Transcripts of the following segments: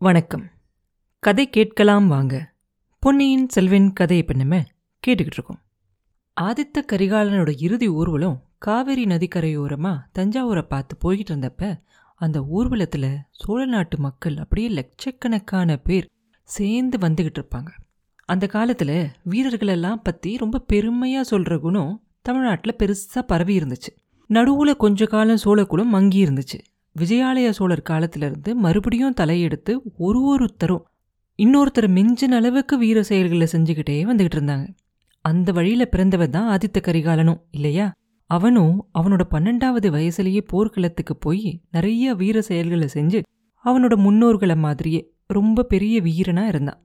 வணக்கம். கதை கேட்கலாம் வாங்க. பொன்னியின் செல்வன் கதையை பண்ணுமே கேட்டுக்கிட்டு இருக்கோம். ஆதித்த கரிகாலனோட இறுதி ஊர்வலம் காவேரி நதிக்கரையோரமா தஞ்சாவூரை பார்த்து போய்கிட்டு இருந்தப்ப அந்த ஊர்வலத்தில் சோழ நாட்டு மக்கள் அப்படியே லட்சக்கணக்கான பேர் சேர்ந்து வந்துக்கிட்டு இருப்பாங்க. அந்த காலத்தில் வீரர்களெல்லாம் பற்றி ரொம்ப பெருமையாக சொல்கிற குணம் தமிழ்நாட்டில் பெருசாக பரவி இருந்துச்சு. நடுவில் கொஞ்ச காலம் சோழக்குளம் மங்கி இருந்துச்சு. விஜயாலய சோழர் காலத்திலிருந்து மறுபடியும் தலையெடுத்து ஒரு ஒருத்தரும் இன்னொருத்தர் மிஞ்சின அளவுக்கு வீர செயல்களை செஞ்சுக்கிட்டே வந்துகிட்டு இருந்தாங்க. அந்த வழியில பிறந்தவன் தான் ஆதித்த கரிகாலனும் இல்லையா? அவனும் அவனோட பன்னெண்டாவது வயசுலேயே போர்க்களத்துக்கு போய் நிறைய வீர செயல்களை செஞ்சு அவனோட முன்னோர்களை மாதிரியே ரொம்ப பெரிய வீரனா இருந்தான்.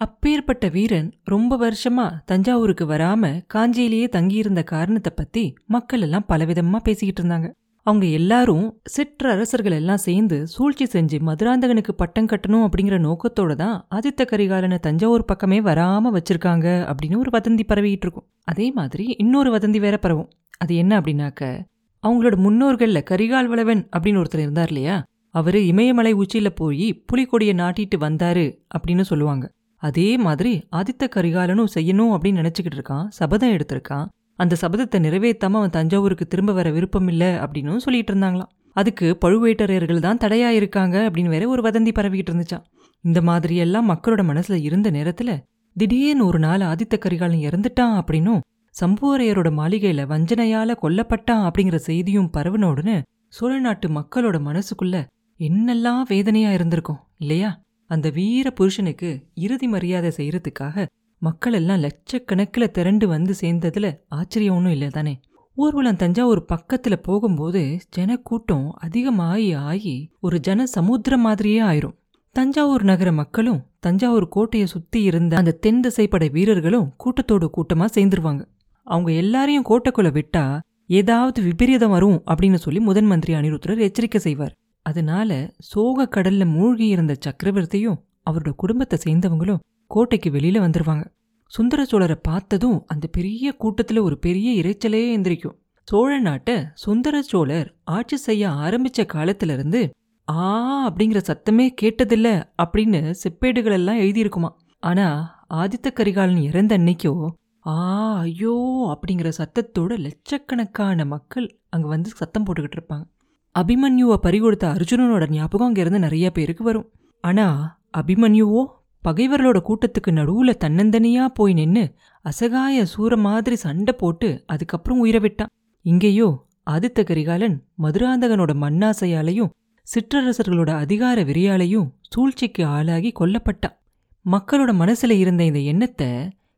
அப்பேற்பட்ட வீரன் ரொம்ப வருஷமா தஞ்சாவூருக்கு வராம காஞ்சியிலேயே தங்கியிருந்த காரணத்தை பத்தி மக்கள் எல்லாம் பலவிதமா பேசிக்கிட்டு இருந்தாங்க. அவங்க எல்லாரும் சிற்றரசர்கள் எல்லாம் சேர்ந்து சூழ்ச்சி செஞ்சு மதுராந்தகனுக்கு பட்டம் கட்டணும் அப்படிங்கிற நோக்கத்தோட தான் ஆதித்த கரிகாலனை தஞ்சாவூர் பக்கமே வராமல் வச்சிருக்காங்க அப்படின்னு ஒரு வதந்தி பரவிட்டு இருக்கும். அதே மாதிரி இன்னொரு வதந்தி வேற பரவும். அது என்ன அப்படின்னாக்க அவங்களோட முன்னோர்களில் கரிகால் வளவன் அப்படின்னு ஒருத்தர் இருந்தார் இல்லையா? அவர் இமயமலை உச்சியில் போய் புலிக்கொடியை நாட்டிட்டு வந்தாரு அப்படின்னு சொல்லுவாங்க. அதே மாதிரி ஆதித்த கரிகாலனும் செய்யணும் அப்படின்னு நினச்சிக்கிட்டு இருக்கான் சபதம் எடுத்திருக்கான். அந்த சபதத்தை நிறைவேற்றாமல் அவன் தஞ்சாவூருக்கு திரும்ப வர விருப்பம் இல்லை அப்படின்னு சொல்லிட்டு இருந்தாங்களாம். அதுக்கு பழுவேட்டரையர்கள் தான் தடையா இருக்காங்க அப்படின்னு வேற ஒரு வதந்தி பரவிக்கிட்டு இருந்துச்சான் இந்த மாதிரியெல்லாம் மக்களோட மனசுல இருந்த நேரத்துல திடீர்னு ஒரு நாள் ஆதித்த கரிகாலன் இறந்துட்டான் அப்படின்னும் சம்புவரையரோட மாளிகையில வஞ்சனையால கொல்லப்பட்டான் அப்படிங்கிற செய்தியும் பரவன உடனே சோழ நாட்டு மக்களோட மனசுக்குள்ள என்னெல்லாம் வேதனையா இருந்திருக்கும் இல்லையா? அந்த வீர புருஷனுக்கு இறுதி மரியாதை செய்யறதுக்காக மக்கள் எல்லாம் லட்சக்கணக்கில் திரண்டு வந்து சேர்ந்ததுல ஆச்சரியம் ஒன்றும் இல்லை தானே ஊர்வலம் தஞ்சாவூர் பக்கத்துல போகும்போது ஜனக்கூட்டம் அதிகமாகி ஆகி ஒரு ஜன சமுத்திரம் மாதிரியே ஆயிரும். தஞ்சாவூர் நகர மக்களும் தஞ்சாவூர் கோட்டையை சுத்தி இருந்த அந்த தென் திசைப்படை வீரர்களும் கூட்டத்தோடு கூட்டமா சேர்ந்துருவாங்க. அவங்க எல்லாரையும் கோட்டைக்குள்ள விட்டா ஏதாவது விபரீதம் வரும் அப்படின்னு சொல்லி முதன் மந்திரி அனிருத்தரர் எச்சரிக்கை செய்வார். அதனால சோக கடல்ல மூழ்கி இருந்த சக்கரவர்த்தியும் அவரோட குடும்பத்தை சேர்ந்தவங்களும் கோட்டைக்கு வெளியில வந்துருவாங்க. சுந்தர சோழரை பார்த்ததும் அந்த பெரிய கூட்டத்துல ஒரு பெரிய இரைச்சலே எந்திரிக்கும். சோழ நாட்டை சுந்தர சோழர் ஆட்சி செய்ய ஆரம்பிச்ச காலத்திலிருந்து ஆ அப்படிங்கிற சத்தமே கேட்டதில்ல அப்படின்னு செப்பேடுகள் எல்லாம் எழுதியிருக்குமா. ஆனா ஆதித்த கரிகாலன் இறந்த அன்னைக்கோ ஆ ஐயோ அப்படிங்கிற சத்தத்தோட லட்சக்கணக்கான மக்கள் அங்கே வந்து சத்தம் போட்டுக்கிட்டு இருப்பாங்க. அபிமன்யுவை பறிகொடுத்த அர்ஜுனனோட ஞாபகம் அங்கேருந்து நிறைய பேருக்கு வரும். ஆனால் அபிமன்யுவோ பகைவர்களோட கூட்டத்துக்கு நடுவுல தன்னந்தனியா போய் நின்னு அசகாய சூர மாதிரி சண்டை போட்டு அதுக்கப்புறம் உயிரை விட்டான். இங்கேயோ ஆதித்த கரிகாலன் மதுராந்தகனோட மண்ணாசையாலையும் சிற்றரசர்களோட அதிகார வெறியாலையும் சூழ்ச்சிக்கு ஆளாகி கொல்லப்பட்டான். மக்களோட மனசுல இருந்த இந்த எண்ணத்தை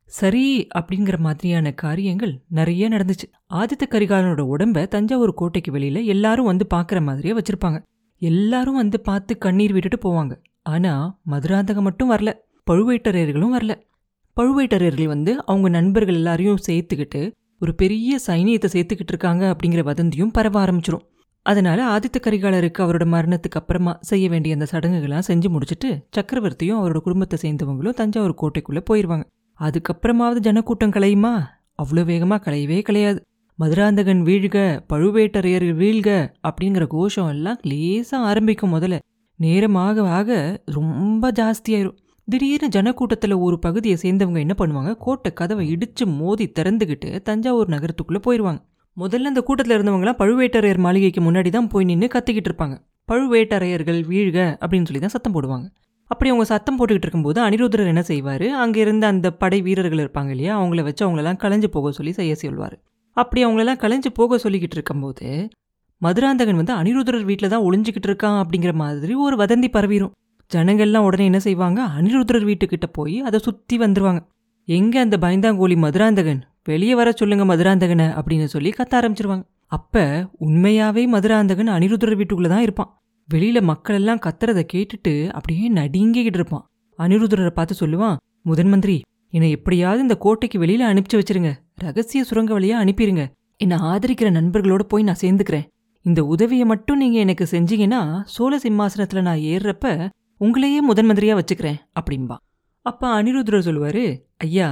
சரி அப்படிங்கிற மாதிரியான காரியங்கள் நிறைய நடந்துச்சு. ஆதித்த கரிகாலனோட உடம்ப தஞ்சாவூர் கோட்டைக்கு வெளியில எல்லாரும் வந்து பாக்குற மாதிரியே வச்சிருப்பாங்க. எல்லாரும் வந்து பார்த்து கண்ணீர் விட்டுட்டு போவாங்க. ஆனால் மதுராந்தகம் மட்டும் வரல. பழுவேட்டரையர்களும் வரல. பழுவேட்டரையர்கள் வந்து அவங்க நண்பர்கள் எல்லாரையும் சேர்த்துக்கிட்டு ஒரு பெரிய சைனியத்தை சேர்த்துக்கிட்டு இருக்காங்க அப்படிங்கிற வதந்தியும் பரவ ஆரம்பிச்சிடும் அதனால ஆதித்த கரிகாலருக்கு அவரோட மரணத்துக்கு அப்புறமா செய்ய வேண்டிய அந்த சடங்குகள்லாம் செஞ்சு முடிச்சுட்டு சக்கரவர்த்தியும் அவரோட குடும்பத்தை சேர்ந்தவங்களும் தஞ்சாவூர் கோட்டைக்குள்ளே போயிடுவாங்க அதுக்கப்புறமாவது ஜனக்கூட்டம் கலையுமா? அவ்வளோ வேகமாக கலையவே கிடையாது மதுராந்தகன் வீழ்க பழுவேட்டரையர் வீழ்க அப்படிங்கிற கோஷம் எல்லாம் லேசாக ஆரம்பிக்கும் முதல்ல. நேரமாக ஆக ரொம்ப ஜாஸ்தியாயிரும். திடீர்னு ஜனக்கூட்டத்தில் ஒரு பகுதியை சேர்ந்தவங்க என்ன பண்ணுவாங்க? கோட்டை கதவை இடித்து மோதி திறந்துக்கிட்டு தஞ்சாவூர் நகரத்துக்குள்ளே போயிடுவாங்க முதல்ல அந்த கூட்டத்தில் இருந்தவங்களாம் பழுவேட்டரையர் மாளிகைக்கு முன்னாடி தான் போய் நின்று கத்திக்கிட்டு இருப்பாங்க. பழுவேட்டரையர்கள் வீழ்க அப்படின்னு சொல்லி தான் சத்தம் போடுவாங்க. அப்படி அவங்க சத்தம் போட்டுக்கிட்டு இருக்கும்போது அனிருத்தர் என்ன செய்வார்? அங்கே இருந்த அந்த படை வீரர்கள் இருப்பாங்க இல்லையா? அவங்கள வச்சு அவங்களெல்லாம் கலைஞ்சு போக சொல்லி செய்ய சொல்வார். அப்படி அவங்களெல்லாம் கலைஞ்சு போக சொல்லிக்கிட்டு இருக்கும்போது மதுராந்தகன் வந்து அனிருதரர் வீட்டில் தான் ஒளிஞ்சிக்கிட்டு இருக்கான் அப்படிங்கிற மாதிரி ஒரு வதந்தி பரவிடும் ஜனங்கள்லாம் உடனே என்ன செய்வாங்க? அனிருதரர் வீட்டுக்கிட்ட போய் அதை சுற்றி வந்துருவாங்க. எங்கே அந்த பயந்தாங்கோலி மதுராந்தகன்? வெளியே வர சொல்லுங்க மதுராந்தகனை அப்படின்னு சொல்லி கத்த ஆரம்பிச்சிருவாங்க. அப்போ உண்மையாகவே மதுராந்தகன் அனிருதரர் வீட்டுக்குள்ளே தான் இருப்பான். வெளியில் மக்கள் எல்லாம் கத்துறத கேட்டுட்டு அப்படியே நடுங்கிக்கிட்டு இருப்பான். அனிருதரரை பார்த்து சொல்லுவான் முதன் மந்திரி என்னை எப்படியாவது இந்த கோட்டைக்கு வெளியில் அனுப்பிச்சு வச்சிருங்க. ரகசிய சுரங்க வழியாக அனுப்பிடுங்க என்னை ஆதரிக்கிற நண்பர்களோட போய் நான் சேர்ந்துக்கிறேன். இந்த உதவியை மட்டும் நீங்க எனக்கு செஞ்சீங்கன்னா சோழ சிம்மாசனத்துல நான் ஏறுறப்ப உங்களையே முதன் மந்திரியா வச்சுக்கிறேன் அப்படின்பா அப்ப அனிருத்ரர் சொல்லுவாரு ஐயா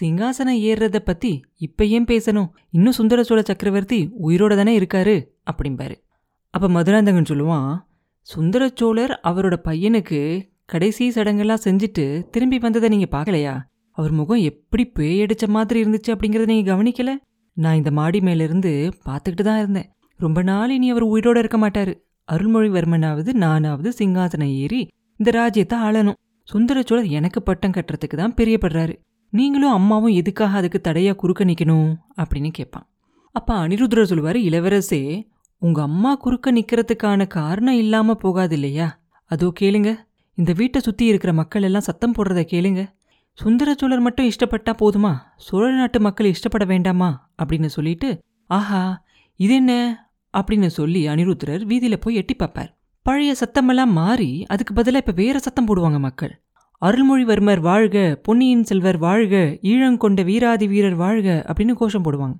சிங்காசனம் ஏறுறத பத்தி இப்ப ஏன் பேசணும்? இன்னும் சுந்தர சோழ சக்கரவர்த்தி உயிரோட தானே இருக்காரு அப்படிம்பாரு. அப்ப மதுராந்தகன் சொல்லுவான் சுந்தர சோழர் அவரோட பையனுக்கு கடைசி சடங்கெல்லாம் செஞ்சுட்டு திரும்பி வந்ததை நீங்க பார்க்கலையா? அவர் முகம் எப்படி பேயடிச்ச மாதிரி இருந்துச்சு அப்படிங்கறத நீங்க கவனிக்கல? நான் இந்த மாடி மேல இருந்து பார்த்துக்கிட்டு தான் இருந்தேன். ரொம்ப நாள் இனி அவர் உயிரோட இருக்க மாட்டார். அருள்மொழிவர்மனாவது நானாவது சிங்காசனம் ஏறி இந்த ராஜ்யத்தை ஆளணும். சுந்தரச்சோழர் எனக்கு பட்டம் கட்டுறதுக்கு தான் பெரியப்படுறாரு. நீங்களும் அம்மாவும் எதுக்காக அதுக்கு தடையாக குறுக்க நிற்கணும் அப்படின்னு கேட்பான். அப்போ அனிருத்ரர் சொல்வார் இளவரசே உங்க அம்மா குறுக்க நிற்கிறதுக்கான காரணம் இல்லாம போகாது இல்லையா? அதோ கேளுங்க. இந்த வீட்டை சுற்றி இருக்கிற மக்கள் எல்லாம் சத்தம் போடுறத கேளுங்க. சுந்தரச்சோழர் மட்டும் இஷ்டப்பட்டா போதுமா? சோழ நாட்டு மக்கள் இஷ்டப்பட வேண்டாமா? அப்படின்னு சொல்லிட்டு ஆஹா இது என்ன? அப்படின்னு சொல்லி அனிருத்ரர் வீதியில போய் எட்டி பார்ப்பார். பழைய சத்தமெல்லாம் மாறி அதுக்கு பதிலாக இப்ப வேற சத்தம் போடுவாங்க மக்கள். அருள்மொழிவர்மர் வாழ்க பொன்னியின் செல்வர் வாழ்க ஈழங்கொண்ட வீராதி வீரர் வாழ்க அப்படின்னு கோஷம் போடுவாங்க.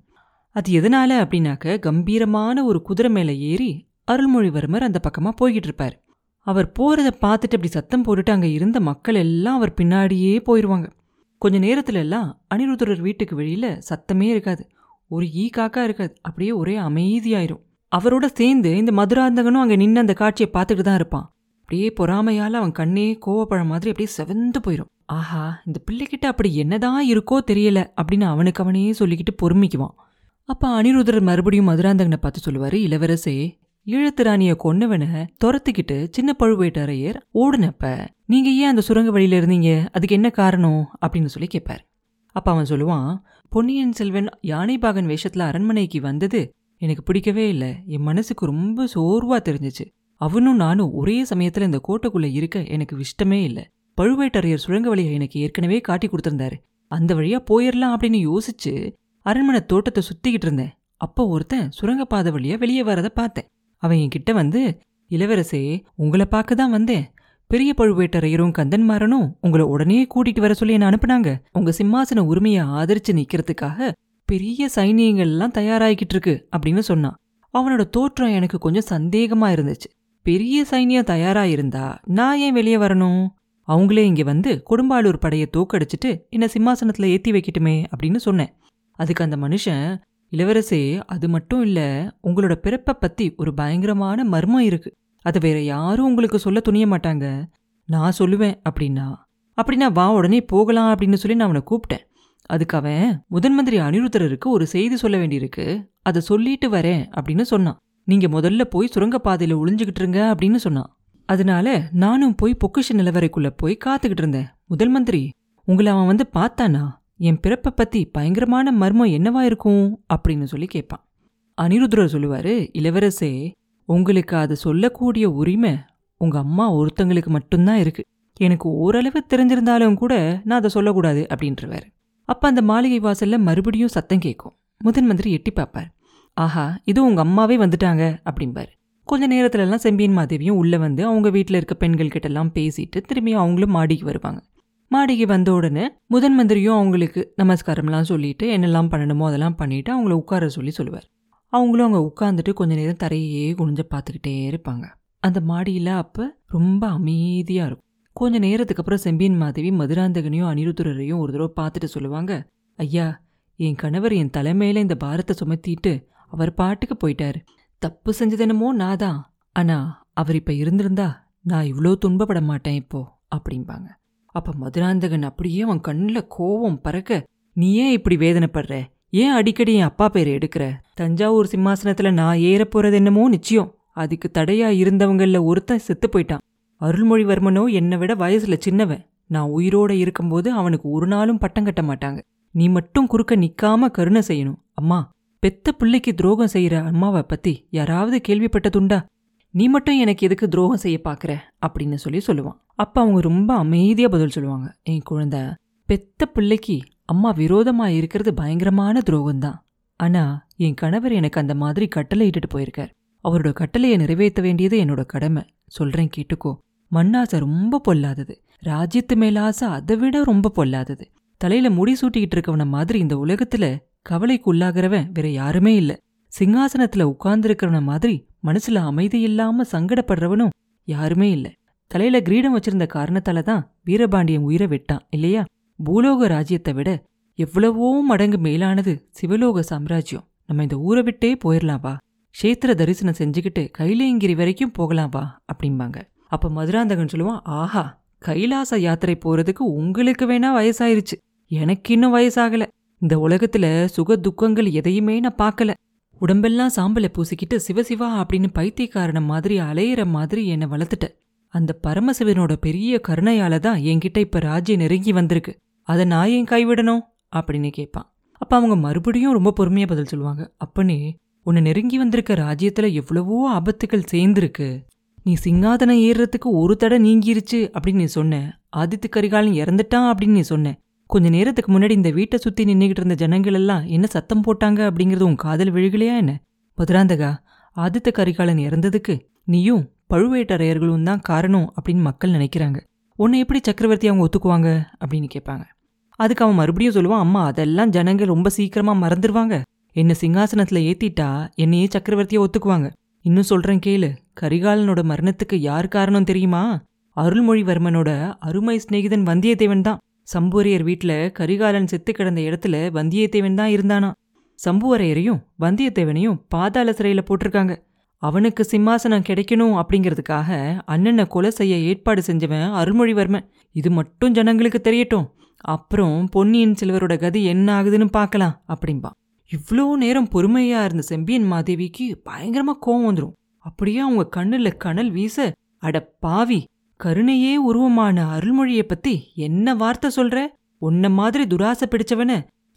அது எதனால அப்படின்னாக்க கம்பீரமான ஒரு குதிரை மேலே ஏறி அருள்மொழிவர்மர் அந்த பக்கமா போய்கிட்டு இருப்பார். அவர் போறத பார்த்துட்டு அப்படி சத்தம் போட்டுட்டு அங்க இருந்த மக்கள் எல்லாம் அவர் பின்னாடியே போயிடுவாங்க கொஞ்ச நேரத்துல எல்லாம் அனிருத்தரர் வீட்டுக்கு வெளியில சத்தமே இருக்காது. ஒரு ஈ காக்கா இருக்காது. அப்படியே ஒரே அமைதியாயிரும். அவரோட சேர்ந்து இந்த மதுராந்தகனும் அங்கே நின்று அந்த காட்சியை பார்த்துட்டு தான் இருப்பான். அப்படியே பொறாமையால் அவன் கண்ணே கோவப்பழம் மாதிரி அப்படியே செவந்து போயிடும் ஆஹா இந்த பிள்ளைகிட்ட அப்படி என்னதான் இருக்கோ தெரியல அப்படின்னு அவனுக்கு அவனே சொல்லிக்கிட்டு பொறுமிக்குவான். அப்போ அனிருதர் மறுபடியும் மதுராந்தகனை பார்த்து சொல்லுவாரு இளவரசே ஈழத்து ராணிய கொன்னவனை துரத்துக்கிட்டு சின்ன பழுவேட்டரையர் ஓடுனப்ப நீங்க ஏன் அந்த சுரங்க வழியில இருந்தீங்க? அதுக்கு என்ன காரணம்? அப்படின்னு சொல்லி கேட்பார் அப்ப அவன் சொல்லுவான் பொன்னியின் செல்வன் யானைபாகன் வேஷத்துல அரண்மனைக்கு வந்தது எனக்கு பிடிக்கவே இல்லை. என் மனசுக்கு ரொம்ப சோர்வா தெரிஞ்சிச்சு. அவனும் நானும் ஒரே சமயத்துல இந்த கோட்டைக்குள்ள இருக்க எனக்கு இஷ்டமே இல்லை. பழுவேட்டரையர் சுரங்க வழியை எனக்கு ஏற்கனவே காட்டி கொடுத்துருந்தாரு. அந்த வழியா போயிடலாம் அப்படின்னு யோசிச்சு அரண்மனை தோட்டத்தை சுத்திக்கிட்டு இருந்தேன். அப்போ ஒருத்தன் சுரங்கப்பாதை வழியாக வெளியே வரதை பார்த்தேன். அவன் என்கிட்ட வந்து இளவரசே உங்களை பார்க்க தான் வந்தேன். பெரிய பழுவேட்டரையரும் கந்தன்மாரனும் உங்களை உடனே கூட்டிட்டு வர சொல்லி என்ன அனுப்புனாங்க. உங்க சிம்மாசன உரிமையை ஆதரிச்சு நிற்கிறதுக்காக பெரிய சைனியங்கள் எல்லாம் தயாராகிக்கிட்டு இருக்கு அப்படின்னு சொன்னான் அவனோட தோற்றம் எனக்கு கொஞ்சம் சந்தேகமா இருந்துச்சு. பெரிய சைனியம் தயாரா இருந்தா நான் ஏன் வெளியே வரணும்? அவங்களே இங்க வந்து கொடும்பாளூர் படையை தோக்கடிச்சிட்டு என்ன சிம்மாசனத்துல ஏத்தி வைக்கட்டுமே அப்படின்னு சொன்னேன். அதுக்கு அந்த மனுஷன் இளவரசே அது மட்டும் இல்ல உங்களோட பிறப்பை பத்தி ஒரு பயங்கரமான மர்மம் இருக்கு. அதை வேற யாரும் உங்களுக்கு சொல்ல துணிய மாட்டாங்க. நான் சொல்லுவேன் அப்படின்னா அப்படின்னா வா உடனே போகலாம் அப்படின்னு சொல்லி நான் அவனை கூப்பிட்டேன். அதுக்கு அவன் முதன் மந்திரி அனிருத்தரருக்கு ஒரு செய்தி சொல்ல வேண்டியிருக்கு. அதை சொல்லிட்டு வரேன் அப்படின்னு சொன்னான். நீங்க முதல்ல போய் சுரங்கப்பாதையில ஒளிஞ்சுக்கிட்டு இருங்க அப்படின்னு சொன்னான். அதனால நானும் போய் பொக்கிஷ நிலவரைக்குள்ள போய் காத்துக்கிட்டு இருந்தேன். முதல் மந்திரி உங்களை அவன் வந்து பார்த்தானா? என் பிறப்பை பத்தி பயங்கரமான மர்மம் என்னவா இருக்கும்? அப்படின்னு சொல்லி கேட்பான். அனிருத்ரர் சொல்லுவாரு இளவரசே உங்களுக்கு அதை சொல்லக்கூடிய உரிமை உங்க அம்மா ஒருத்தங்களுக்கு மட்டும்தான் இருக்கு. எனக்கு ஓரளவு தெரிஞ்சிருந்தாலும் கூட நான் அதை சொல்லக்கூடாது அப்படின்றவாரு. அப்ப அந்த மாளிகை வாசல்ல மறுபடியும் சத்தம் கேட்கும் முதன் மந்திரி எட்டி பார்ப்பார். ஆஹா இது உங்க அம்மாவே வந்துட்டாங்க அப்படிம்பார். கொஞ்ச நேரத்துல எல்லாம் செம்பியன் மாதேவியும் உள்ள வந்து அவங்க வீட்டில் இருக்க பெண்கள் எல்லாம் பேசிட்டு திரும்பியும் அவங்களும் மாடிக்கு வருவாங்க. மாடிக்கு வந்த உடனே முதன் மந்திரியும் அவங்களுக்கு நமஸ்காரம்லாம் சொல்லிட்டு என்னெல்லாம் பண்ணணுமோ அதெல்லாம் பண்ணிட்டு அவங்கள உட்கார சொல்லி சொல்லுவார். அவங்களும் அவங்க உட்காந்துட்டு கொஞ்ச நேரம் தரையே குனிஞ்ச பார்த்துக்கிட்டே இருப்பாங்க. அந்த மாடியில் அப்போ ரொம்ப அமைதியாக இருக்கும். கொஞ்ச நேரத்துக்கு அப்புறம் செம்பியன் மாதேவி மதுராந்தகனையும் அனிருத்துரரையும் ஒரு தடவை பார்த்துட்டு சொல்லுவாங்க ஐயா என் கணவர் என் தலைமையில இந்த பாரத்தை சுமத்திட்டு அவர் பாட்டுக்கு போயிட்டாரு. தப்பு செஞ்சது என்னமோ நான் தான் ஆனா அவர் இப்ப இருந்திருந்தா நான் இவ்வளோ துன்பப்பட மாட்டேன் இப்போ அப்படிம்பாங்க. அப்ப மதுராந்தகன் அப்படியே அவன் கண்ணில் கோவம் பறக்க நீ ஏன் இப்படி வேதனைப்படுற? ஏன் அடிக்கடி என் அப்பா பேரை எடுக்கிற? தஞ்சாவூர் சிம்மாசனத்துல நான் ஏற போகிறது என்னமோ நிச்சயம். அதுக்கு தடையா இருந்தவங்கள ஒருத்தன் செத்து போயிட்டான். அருள்மொழிவர்மனோ என்னை விட வயசுல சின்னவன். நான் உயிரோட இருக்கும்போது அவனுக்கு ஒரு நாளும் பட்டம் கட்ட மாட்டாங்க. நீ மட்டும் குறுக்க நிக்காம கருணை செய்யணும். அம்மா பெத்த பிள்ளைக்கு துரோகம் செய்யற அம்மாவை பத்தி யாராவது கேள்விப்பட்டதுண்டா? நீ மட்டும் எனக்கு எதுக்கு துரோகம் செய்ய பாக்குற? அப்படின்னு சொல்லி சொல்லுவான். அப்ப அவங்க ரொம்ப அமைதியா பதில் சொல்லுவாங்க. என் குழந்தை பெத்த பிள்ளைக்கு அம்மா விரோதமா இருக்கிறது பயங்கரமான துரோகம்தான். ஆனா என் கணவர் எனக்கு அந்த மாதிரி கட்டளை இட்டுட்டு போயிருக்கார். அவரோட கட்டளையை நிறைவேற்ற வேண்டியது என்னோட கடமை. சொல்றேன் கேட்டுக்கோ. மண்ணாசை ரொம்ப பொல்லாதது. ராஜ்யத்து மேல ஆசை அதை விட ரொம்ப பொல்லாதது. தலையில முடி சூட்டிக்கிட்டு இருக்கவன மாதிரி இந்த உலகத்துல கவலைக்கு உள்ளாகிறவன் வேற யாருமே இல்ல. சிங்காசனத்துல உட்கார்ந்துருக்கிறவன மாதிரி மனசுல அமைதி இல்லாம சங்கடப்படுறவனும் யாருமே இல்ல. தலையில கிரீடம் வச்சிருந்த காரணத்தால தான் வீரபாண்டியன் உயிரை விட்டான் இல்லையா? பூலோக ராஜ்யத்தை விட எவ்வளவோ மடங்கு மேலானது சிவலோக சாம்ராஜ்யம். நம்ம இந்த ஊரை விட்டே போயிடலாம் வா. கஷேத்திர தரிசனம் செஞ்சுக்கிட்டு கைலேங்கிரி வரைக்கும் போகலாம் வா அப்படிம்பாங்க. அப்போ மதுராந்தகன் சொல்லுவான் ஆஹா கைலாச யாத்திரை போகிறதுக்கு உங்களுக்கு வேணா வயசாயிருச்சு. எனக்கு இன்னும் வயசாகலை. இந்த உலகத்தில் சுக துக்கங்கள் எதையுமே நான் பார்க்கல. உடம்பெல்லாம் சாம்பலை பூசிக்கிட்டு சிவசிவா அப்படின்னு பைத்தியக்காரன மாதிரி அலையிற மாதிரி என்னை வளர்த்துட்ட. அந்த பரமசிவனோட பெரிய கருணையால தான் என்கிட்ட இப்போ ராஜ்யம் நெருங்கி வந்திருக்கு. அதை நான் ஏன் கைவிடணும்? அப்படின்னு கேட்பான். அப்போ அவங்க மறுபடியும் ரொம்ப பொறுமையாக பதில் சொல்லுவாங்க அப்பனே உன்னை நெருங்கி வந்திருக்க ராஜ்யத்தில் எவ்வளவோ ஆபத்துகள் சேர்ந்துருக்கு. நீ சிங்காதனம் ஏறுறதுக்கு ஒரு தடை நீங்கிருச்சு அப்படின்னு நீ சொன்ன. ஆதித்து கரிகாலன் இறந்துட்டான் அப்படின்னு நீ சொன்ன. கொஞ்ச நேரத்துக்கு முன்னாடி இந்த வீட்டை சுத்தி நின்னுகிட்டு இருந்த ஜனங்கள் எல்லாம் என்ன சத்தம் போட்டாங்க அப்படிங்கறது உன் காதல் விழுகலையா என்ன? மதுராந்தகா ஆதித்த கரிகாலன் இறந்ததுக்கு நீயும் பழுவேட்டரையர்களும் தான் காரணம் அப்படின்னு மக்கள் நினைக்கிறாங்க. உன்னை எப்படி சக்கரவர்த்தி அவங்க ஒத்துக்குவாங்க அப்படின்னு கேட்பாங்க. அதுக்கு அவன் மறுபடியும் சொல்லுவான் அம்மா அதெல்லாம் ஜனங்கள் ரொம்ப சீக்கிரமா மறந்துடுவாங்க என்ன சிங்காசனத்துல ஏத்திட்டா என்னையே சக்கரவர்த்தியை ஒத்துக்குவாங்க. இன்னும் சொல்றேன் கேளு. கரிகாலனோட மரணத்துக்கு யார் காரணம் தெரியுமா? அருள்மொழிவர்மனோட அருமை சிநேகிதன் வந்தியத்தேவன் தான். சம்புவரையர் வீட்டில் கரிகாலன் செத்து கிடந்த இடத்துல வந்தியத்தேவன் தான் இருந்தானா? சம்புவரையரையும் வந்தியத்தேவனையும் பாதாள சிறையில் போட்டிருக்காங்க. அவனுக்கு சிம்மாசனம் கிடைக்கணும் அப்படிங்கிறதுக்காக அண்ணனை கொலை செய்ய ஏற்பாடு செஞ்சவன் அருள்மொழிவர்மன். இது மட்டும் ஜனங்களுக்கு தெரியட்டும். அப்புறம் பொன்னியின் செல்வரோட கதி என்ன ஆகுதுன்னு பார்க்கலாம் அப்படின்பா இவ்வளோ நேரம் பொறுமையாக இருந்த செம்பியன் மாதேவிக்கு பயங்கரமாக கோவம் வந்துடும் அப்படியே அவங்க கண்ணுல கனல் வீச அட பாவி கருணையே உருவமான அருள்மொழியை பத்தி என்ன வார்த்தை சொல்ற? உன்ன மாதிரி துராசை பிடிச்சவன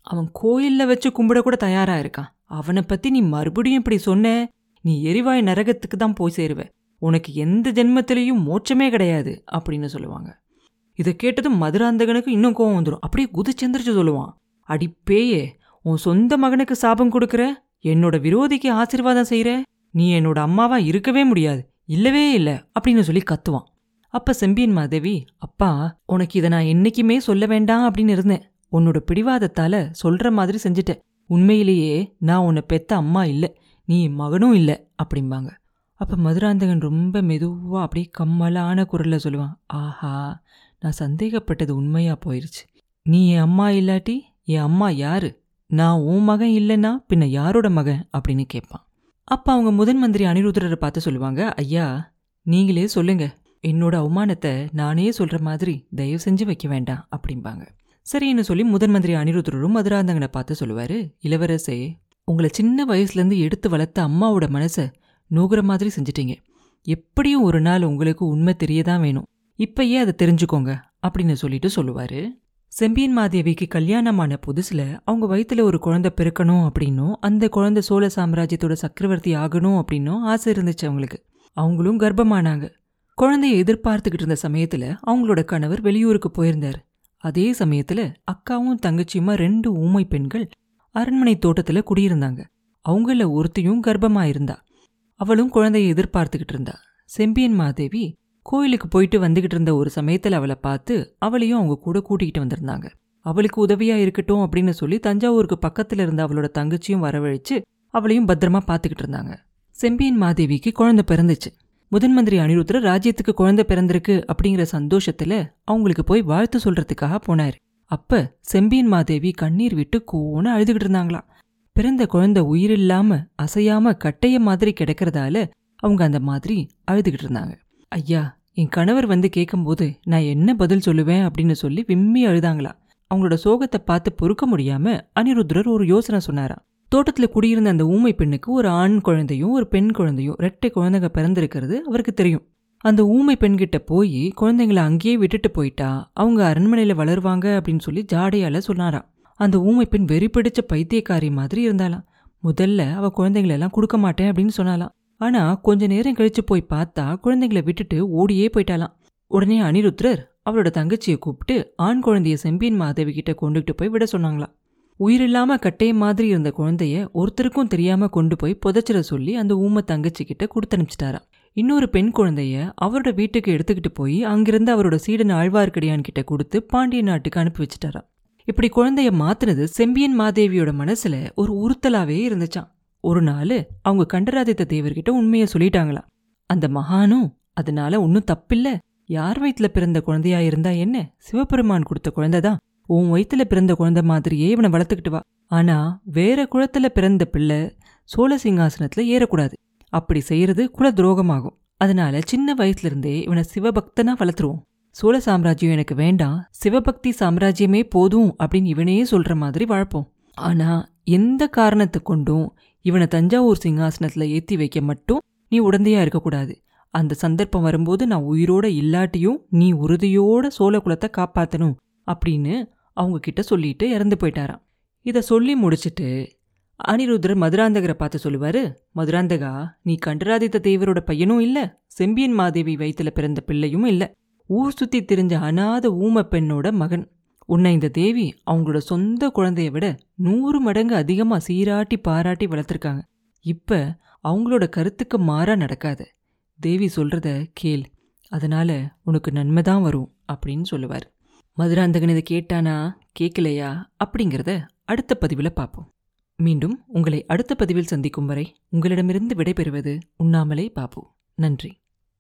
அவன் கோயில்ல வச்சு கும்பிட கூட தயாரா இருக்கான். அவனை பத்தி நீ மறுபடியும் இப்படி சொன்ன நீ எரிவாய் நரகத்துக்கு தான் போய் சேருவ. உனக்கு எந்த ஜென்மத்திலையும் மோட்சமே கிடையாது அப்படின்னு சொல்லுவாங்க. இதை கேட்டதும் மதுராந்தகனுக்கு இன்னும் கோவம் வந்துடும் அப்படியே குதிச்செந்திரிச்சு சொல்லுவான். அடி பேயே உன் சொந்த மகனுக்கு சாபம் கொடுக்கற? என்னோட விரோதிக்கு ஆசீர்வாதம் செய்யற நீ என்னோட அம்மாவா இருக்கவே முடியாது. இல்லவே இல்லை அப்படின்னு சொல்லி கத்துவான். அப்ப செம்பியன் மாதேவி அப்பா உனக்கு இதை நான் என்னைக்குமே சொல்ல வேண்டாம் அப்படின்னு இருந்தேன். உன்னோட பிடிவாதத்தால சொல்ற மாதிரி செஞ்சுட்டேன். உண்மையிலேயே நான் உன்னை பெத்த அம்மா இல்லை நீ என் மகனும் இல்லை அப்படிம்பாங்க. அப்ப மதுராந்தகன் ரொம்ப மெதுவா அப்படியே கம்மலான குரல்ல சொல்லுவான். ஆஹா நான் சந்தேகப்பட்டது உண்மையா போயிருச்சு. நீ என் அம்மா இல்லாட்டி என் அம்மா யாரு? நான் உன் மகன் இல்லைன்னா பின்ன யாரோட மகன்? அப்படின்னு கேட்பான். அப்ப அவங்க முதன் மந்திரி அனிருத்ரரை பார்த்து சொல்லுவாங்க ஐயா நீங்களே சொல்லுங்க. என்னோட அவமானத்தை நானே சொல்ற மாதிரி தயவு செஞ்சு வைக்க வேண்டாம் அப்படிம்பாங்க. சரின்னு சொல்லி முதன் மந்திரி அனிருத்தரும் மதுராந்தகனை பார்த்து சொல்லுவாரு இளவரசே உங்களை சின்ன வயசுலேருந்து எடுத்து வளர்த்த அம்மாவோட மனசை நூகுற மாதிரி செஞ்சிட்டீங்க. எப்படியும் ஒரு நாள் உங்களுக்கு உண்மை தெரியதான் வேணும். இப்பயே அதை தெரிஞ்சுக்கோங்க அப்படின்னு சொல்லிட்டு சொல்லுவாரு. செம்பியன் மாதேவிக்கு கல்யாணமான புதுசுல அவங்க வயித்துல ஒரு குழந்தை பிறக்கணும் அப்படின்னும் அந்த குழந்தை சோழ சாம்ராஜ்யத்தோட சக்கரவர்த்தி ஆகணும் அப்படின்னும் ஆசை இருந்துச்சு அவங்களுக்கு. அவங்களும் கர்ப்பமானாங்க. குழந்தைய எதிர்பார்த்துக்கிட்டு இருந்த சமயத்துல அவங்களோட கணவர் வெளியூருக்கு போயிருந்தாரு. அதே சமயத்துல அக்காவும் தங்கச்சியுமா ரெண்டு ஊமை பெண்கள் அரண்மனை தோட்டத்துல குடியிருந்தாங்க. அவங்கள ஒருத்தியும் கர்ப்பமா இருந்தா அவளும் குழந்தைய எதிர்பார்த்துக்கிட்டு இருந்தா. செம்பியன் மாதேவி கோயிலுக்கு போயிட்டு வந்துகிட்டு இருந்த ஒரு சமயத்துல அவளை பார்த்து அவளையும் அவங்க கூட கூட்டிகிட்டு வந்திருந்தாங்க. அவளுக்கு உதவியா இருக்கட்டும் அப்படின்னு சொல்லி தஞ்சாவூருக்கு பக்கத்துல இருந்த அவளோட தங்கச்சியும் வரவழைச்சு அவளையும் பத்திரமா பார்த்துக்கிட்டு இருந்தாங்க. செம்பியன் மாதேவிக்கு குழந்தை பிறந்துச்சு. முதன் மந்திரி அனிருத்ர ராஜ்யத்துக்கு குழந்தை பிறந்திருக்கு அப்படிங்கிற சந்தோஷத்துல அவங்களுக்கு போய் வாழ்த்து சொல்றதுக்காக போனாரு. அப்ப செம்பியன் மாதேவி கண்ணீர் விட்டு கோன்னு அழுதுகிட்டு இருந்தாங்களாம். பிறந்த குழந்தை உயிரில்லாம அசையாம கட்டைய மாதிரி கிடக்கிறதால அவங்க அந்த மாதிரி அழுதுகிட்டு இருந்தாங்க. ஐயா என் கணவர் வந்து கேட்கும்போது நான் என்ன பதில் சொல்லுவேன்? அப்படின்னு சொல்லி விம்மி அழுதாங்களா. அவங்களோட சோகத்தை பார்த்து பொறுக்க முடியாம அனிருத்ரர் ஒரு யோசனை சொன்னாரா தோட்டத்தில் குடியிருந்த அந்த ஊமை பெண்ணுக்கு ஒரு ஆண் குழந்தையும் ஒரு பெண் குழந்தையும் ரெட்டை குழந்தைங்க பிறந்திருக்கிறது அவருக்கு தெரியும். அந்த ஊமை பெண்கிட்ட போய் குழந்தைங்கள அங்கேயே விட்டுட்டு போயிட்டா அவங்க அரண்மனையில் வளருவாங்க அப்படின்னு சொல்லி ஜாடையால் சொன்னாராம். அந்த ஊமை பெண் வெறி பிடிச்ச பைத்தியக்காரி மாதிரி இருந்தாலாம் முதல்ல அவள் குழந்தைங்கள எல்லாம் கொடுக்க மாட்டேன் அப்படின்னு சொன்னாலாம் ஆனா கொஞ்ச நேரம் கழிச்சு போய் பார்த்தா குழந்தைங்கள விட்டுட்டு ஓடியே போயிட்டாலாம் உடனே அனிருத்ரர் அவரோட தங்கச்சியை கூப்பிட்டு ஆண் குழந்தைய செம்பியன் மாதவி கிட்ட கொண்டுகிட்டு போய் விட சொன்னாங்களாம். உயிரில்லாம கட்டைய மாதிரி இருந்த குழந்தைய ஒருத்தருக்கும் தெரியாம கொண்டு போய் புதைச்சிட சொல்லி அந்த ஊம தங்கச்சி கிட்ட கொடுத்தனுப்பிச்சிட்டாராம் இன்னொரு பெண் குழந்தைய அவரோட வீட்டுக்கு எடுத்துக்கிட்டு போய் அங்கிருந்து அவரோட சீடன் ஆழ்வார்க்கடியான் கிட்ட கொடுத்து பாண்டிய நாட்டுக்கு அனுப்பி வச்சிட்டாராம். இப்படி குழந்தைய மாத்துனது செம்பியன் மாதேவியோட மனசுல ஒரு உறுத்தலாவே இருந்துச்சான் ஒரு நாள் அவங்க கண்டராதித்த தேவர்கிட்ட உண்மையை சொல்லிட்டாங்களாம் அந்த மகானும் அதனால ஒன்றும் தப்பில்ல. யார் வயிற்றுல பிறந்த குழந்தையா இருந்தா என்ன? சிவபெருமான் கொடுத்த குழந்தை தான். உன் வயிற்றுல பிறந்த குழந்தை மாதிரியே இவனை வளர்த்துக்கிட்டு வா. ஆனா வேற குளத்துல பிறந்த பிள்ளை சோழ சிங்காசனத்துல ஏறக்கூடாது. அப்படி செய்யறது குல துரோகமாகும். அதனால சின்ன வயசுல இருந்தே இவனை சிவபக்தனா வளர்த்துருவோம். சோழ சாம்ராஜ்யம் எனக்கு வேண்டாம். சிவபக்தி சாம்ராஜ்யமே போதும் அப்படின்னு இவனையே சொல்ற மாதிரி வாழ்ப்போம். ஆனா எந்த காரணத்தை கொண்டும் இவனை தஞ்சாவூர் சிங்காசனத்துல ஏற்றி வைக்க மட்டும் நீ உடந்தையா இருக்கக்கூடாது அந்த சந்தர்ப்பம் வரும்போது நான் உயிரோட இல்லாட்டியும் நீ உறுதியோட சோழ குலத்தை காப்பாற்றணும் அப்படின்னு அவங்க கிட்ட சொல்லிட்டு இறந்து போயிட்டாராம். இதை சொல்லி முடிச்சிட்டு அனிருத்தர் மதுராந்தகரை பார்த்து சொல்லுவாரு மதுராந்தகா நீ கண்டராதித்த தேவரோட பையனும் இல்லை செம்பியன் மாதேவி வயித்துல பிறந்த பிள்ளையும் இல்லை. ஊர் சுத்தி தெரிஞ்ச அனாத ஊம பெண்ணோட மகன். உன்னை இந்த தேவி அவங்களோட சொந்த குழந்தைய விட நூறு மடங்கு அதிகமாக சீராட்டி பாராட்டி வளர்த்துருக்காங்க. இப்ப அவங்களோட கருத்துக்கு மாறா நடக்காது. தேவி சொல்றத கேள். அதனால உனக்கு நன்மை தான் வரும் அப்படின்னு சொல்லுவார். மதுராந்தகன் இதை கேட்டானா? கேட்கலையா அப்படிங்கிறத அடுத்த பதிவில் பார்ப்போம். மீண்டும் உங்களை அடுத்த பதிவில் சந்திக்கும் வரை உங்களிடமிருந்து விடைபெறுவது உண்ணாமலே பாபு. நன்றி.